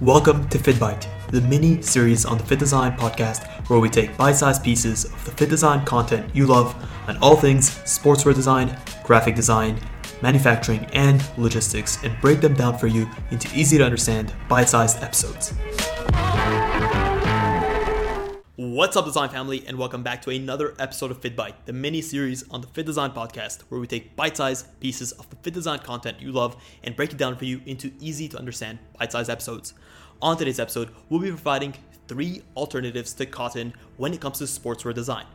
Welcome to FittBite, the mini series on the FittDesign podcast where we take bite sized pieces of the FittDesign content you love on all things sportswear design, graphic design, manufacturing, and logistics and break them down for you into easy to understand bite sized episodes. What's up, design family, and welcome back to another episode of Fit FittBite, the mini series on the FittDesign podcast, where we take bite sized pieces of the FittDesign content you love and break it down for you into easy to understand bite sized episodes. On today's episode, we'll be providing three alternatives to cotton when it comes to sportswear design.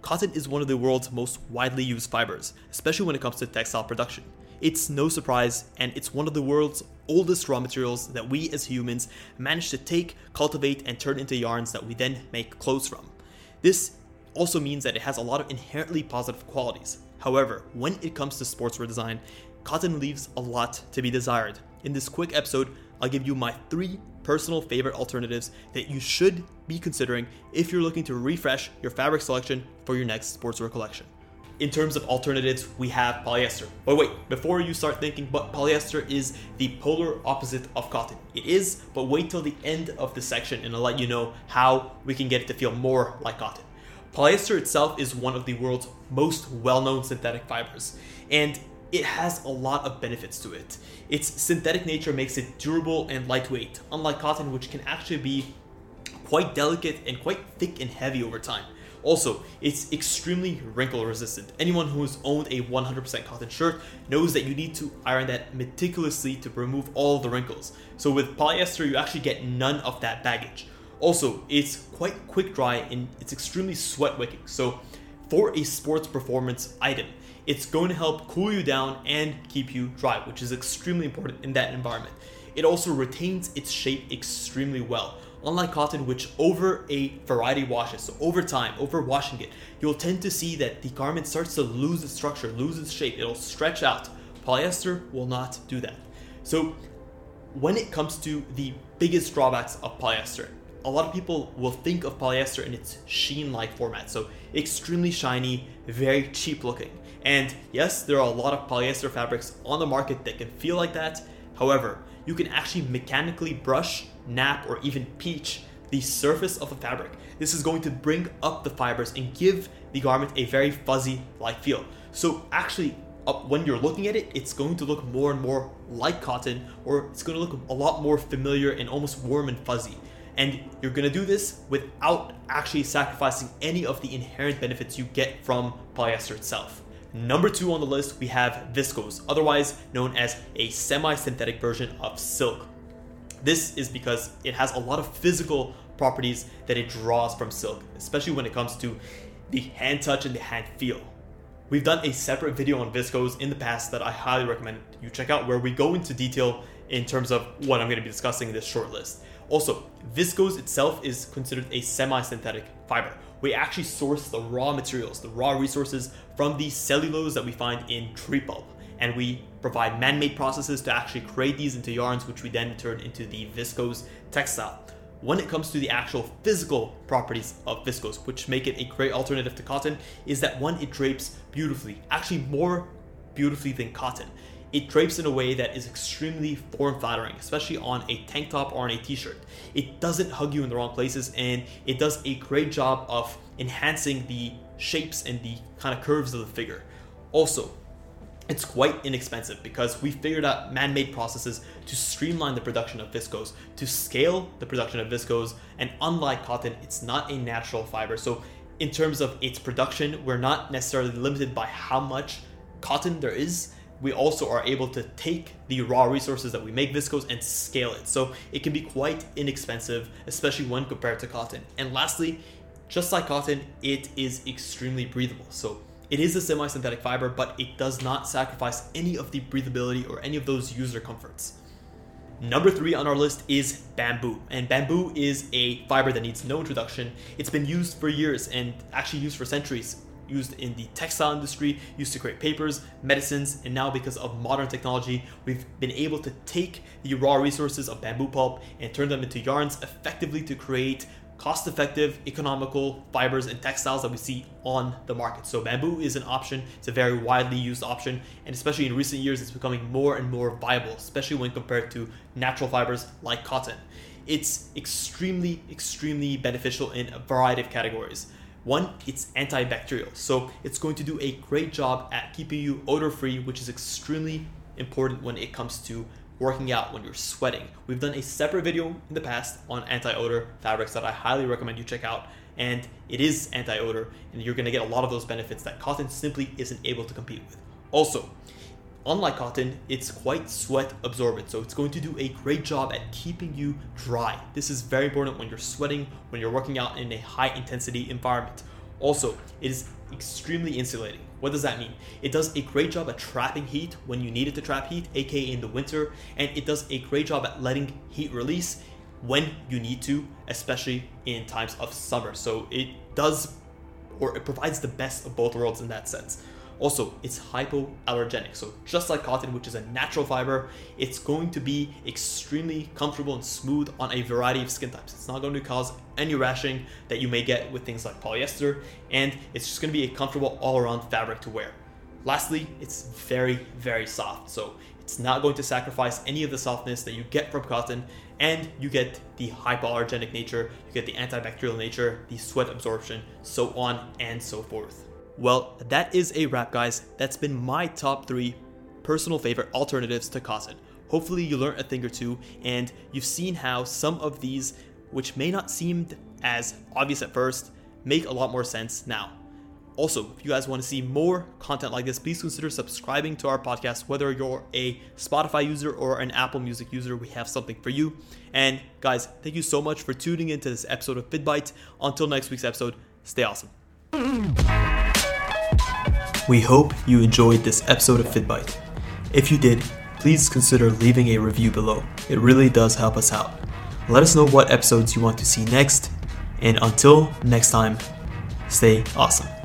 Cotton is one of the world's most widely used fibers, especially when it comes to textile production. It's no surprise, and it's one of the world's oldest raw materials that we as humans managed to take, cultivate, and turn into yarns that we then make clothes from. This also means that it has a lot of inherently positive qualities. However, when it comes to sportswear design, cotton leaves a lot to be desired. In this quick episode, I'll give you my three personal favorite alternatives that you should be considering if you're looking to refresh your fabric selection for your next sportswear collection in terms of alternatives, we have polyester. But wait, before you start thinking, but polyester is the polar opposite of cotton. It is, but wait till the end of the section and I'll let you know how we can get it to feel more like cotton. Polyester itself is one of the world's most well known synthetic fibers, and it has a lot of benefits to it. Its synthetic nature makes it durable and lightweight, unlike cotton, which can actually be quite delicate and quite thick and heavy over time. Also, it's extremely wrinkle resistant. Anyone who has owned a 100% cotton shirt knows that you need to iron that meticulously to remove all the wrinkles. So with polyester, you actually get none of that baggage. Also, it's quite quick dry and it's extremely sweat wicking. So for a sports performance item, it's going to help cool you down and keep you dry, which is extremely important in that environment. It also retains its shape extremely well unlike cotton, which over a variety washes, so over time, over washing it, you'll tend to see that the garment starts to lose its structure, lose its shape, it'll stretch out. Polyester will not do that. So, when it comes to the biggest drawbacks of polyester, a lot of people will think of polyester in its sheen like format. So, extremely shiny, very cheap looking. And yes, there are a lot of polyester fabrics on the market that can feel like that. However, you can actually mechanically brush nap, or even peach the surface of the fabric. This is going to bring up the fibers and give the garment a very fuzzy like feel. So actually, when you're looking at it, it's going to look more and more like cotton, or it's going to look a lot more familiar and almost warm and fuzzy. And you're going to do this without actually sacrificing any of the inherent benefits you get from polyester itself. Number two on the list, we have viscose, otherwise known as a semi synthetic version of silk. This is because it has a lot of physical properties that it draws from silk, especially when it comes to the hand touch and the hand feel. We've done a separate video on viscose in the past that I highly recommend you check out, where we go into detail in terms of what I'm going to be discussing in this short list. Also, viscose itself is considered a semi synthetic fiber. We actually source the raw materials, the raw resources from the cellulose that we find in tree pulp. And we provide man-made processes to actually create these into yarns which we then turn into the viscose textile. When it comes to the actual physical properties of viscose which make it a great alternative to cotton is that one it drapes beautifully actually more beautifully than cotton it drapes in a way that is extremely form flattering, especially on a tank top or on a t shirt. It doesn't hug you in the wrong places and it does a great job of enhancing the shapes and the kind of curves of the figure. Also, it's quite inexpensive because we figured out man-made processes to streamline the production of viscose, to scale the production of viscose, and unlike cotton, it's not a natural fiber. So in terms of its production, we're not necessarily limited by how much cotton there is. We also are able to take the raw resources that we make viscose and scale it. So it can be quite inexpensive, especially when compared to cotton. And lastly, just like cotton, it is extremely breathable. So it is a semi synthetic fiber, but it does not sacrifice any of the breathability or any of those user comforts. Number three on our list is bamboo. And bamboo is a fiber that needs no introduction. It's been used for years and actually used for centuries. Used in the textile industry, used to create papers, medicines, and now because of modern technology, we've been able to take the raw resources of bamboo pulp and turn them into yarns effectively to create cost effective, economical fibers and textiles that we see on the market. So, bamboo is an option, it's a very widely used option, and especially in recent years, it's becoming more and more viable, especially when compared to natural fibers like cotton. It's extremely, extremely beneficial in a variety of categories. One, it's antibacterial, so it's going to do a great job at keeping you odor free, which is extremely important when it comes to working out when you're sweating. We've done a separate video in the past on anti-odor fabrics that I highly recommend you check out. And it is anti-odor, and you're gonna get a lot of those benefits that cotton simply isn't able to compete with. Also, unlike cotton, it's quite sweat absorbent, so it's going to do a great job at keeping you dry. This is very important when you're sweating, when you're working out in a high intensity environment. Also, it is extremely insulating. What does that mean? It does a great job at trapping heat when you need it to trap heat, aka in the winter, and it does a great job at letting heat release when you need to, especially in times of summer. So it does or it provides the best of both worlds in that sense. Also, it's hypoallergenic. So, just like cotton, which is a natural fiber, it's going to be extremely comfortable and smooth on a variety of skin types. It's not going to cause any rashing that you may get with things like polyester, and it's just going to be a comfortable all around fabric to wear. Lastly, it's very, very soft. So, it's not going to sacrifice any of the softness that you get from cotton, and you get the hypoallergenic nature, you get the antibacterial nature, the sweat absorption, so on and so forth. Well, that is a wrap, guys. That's been my top three personal favorite alternatives to cotton. Hopefully, you learned a thing or two, and you've seen how some of these, which may not seem as obvious at first, make a lot more sense now. Also, if you guys want to see more content like this, please consider subscribing to our podcast. Whether you're a Spotify user or an Apple Music user, we have something for you. And guys, thank you so much for tuning into this episode of FittBite. Until next week's episode, stay awesome. We hope you enjoyed this episode of FittBite. If you did, please consider leaving a review below. It really does help us out. Let us know what episodes you want to see next, and until next time, stay awesome.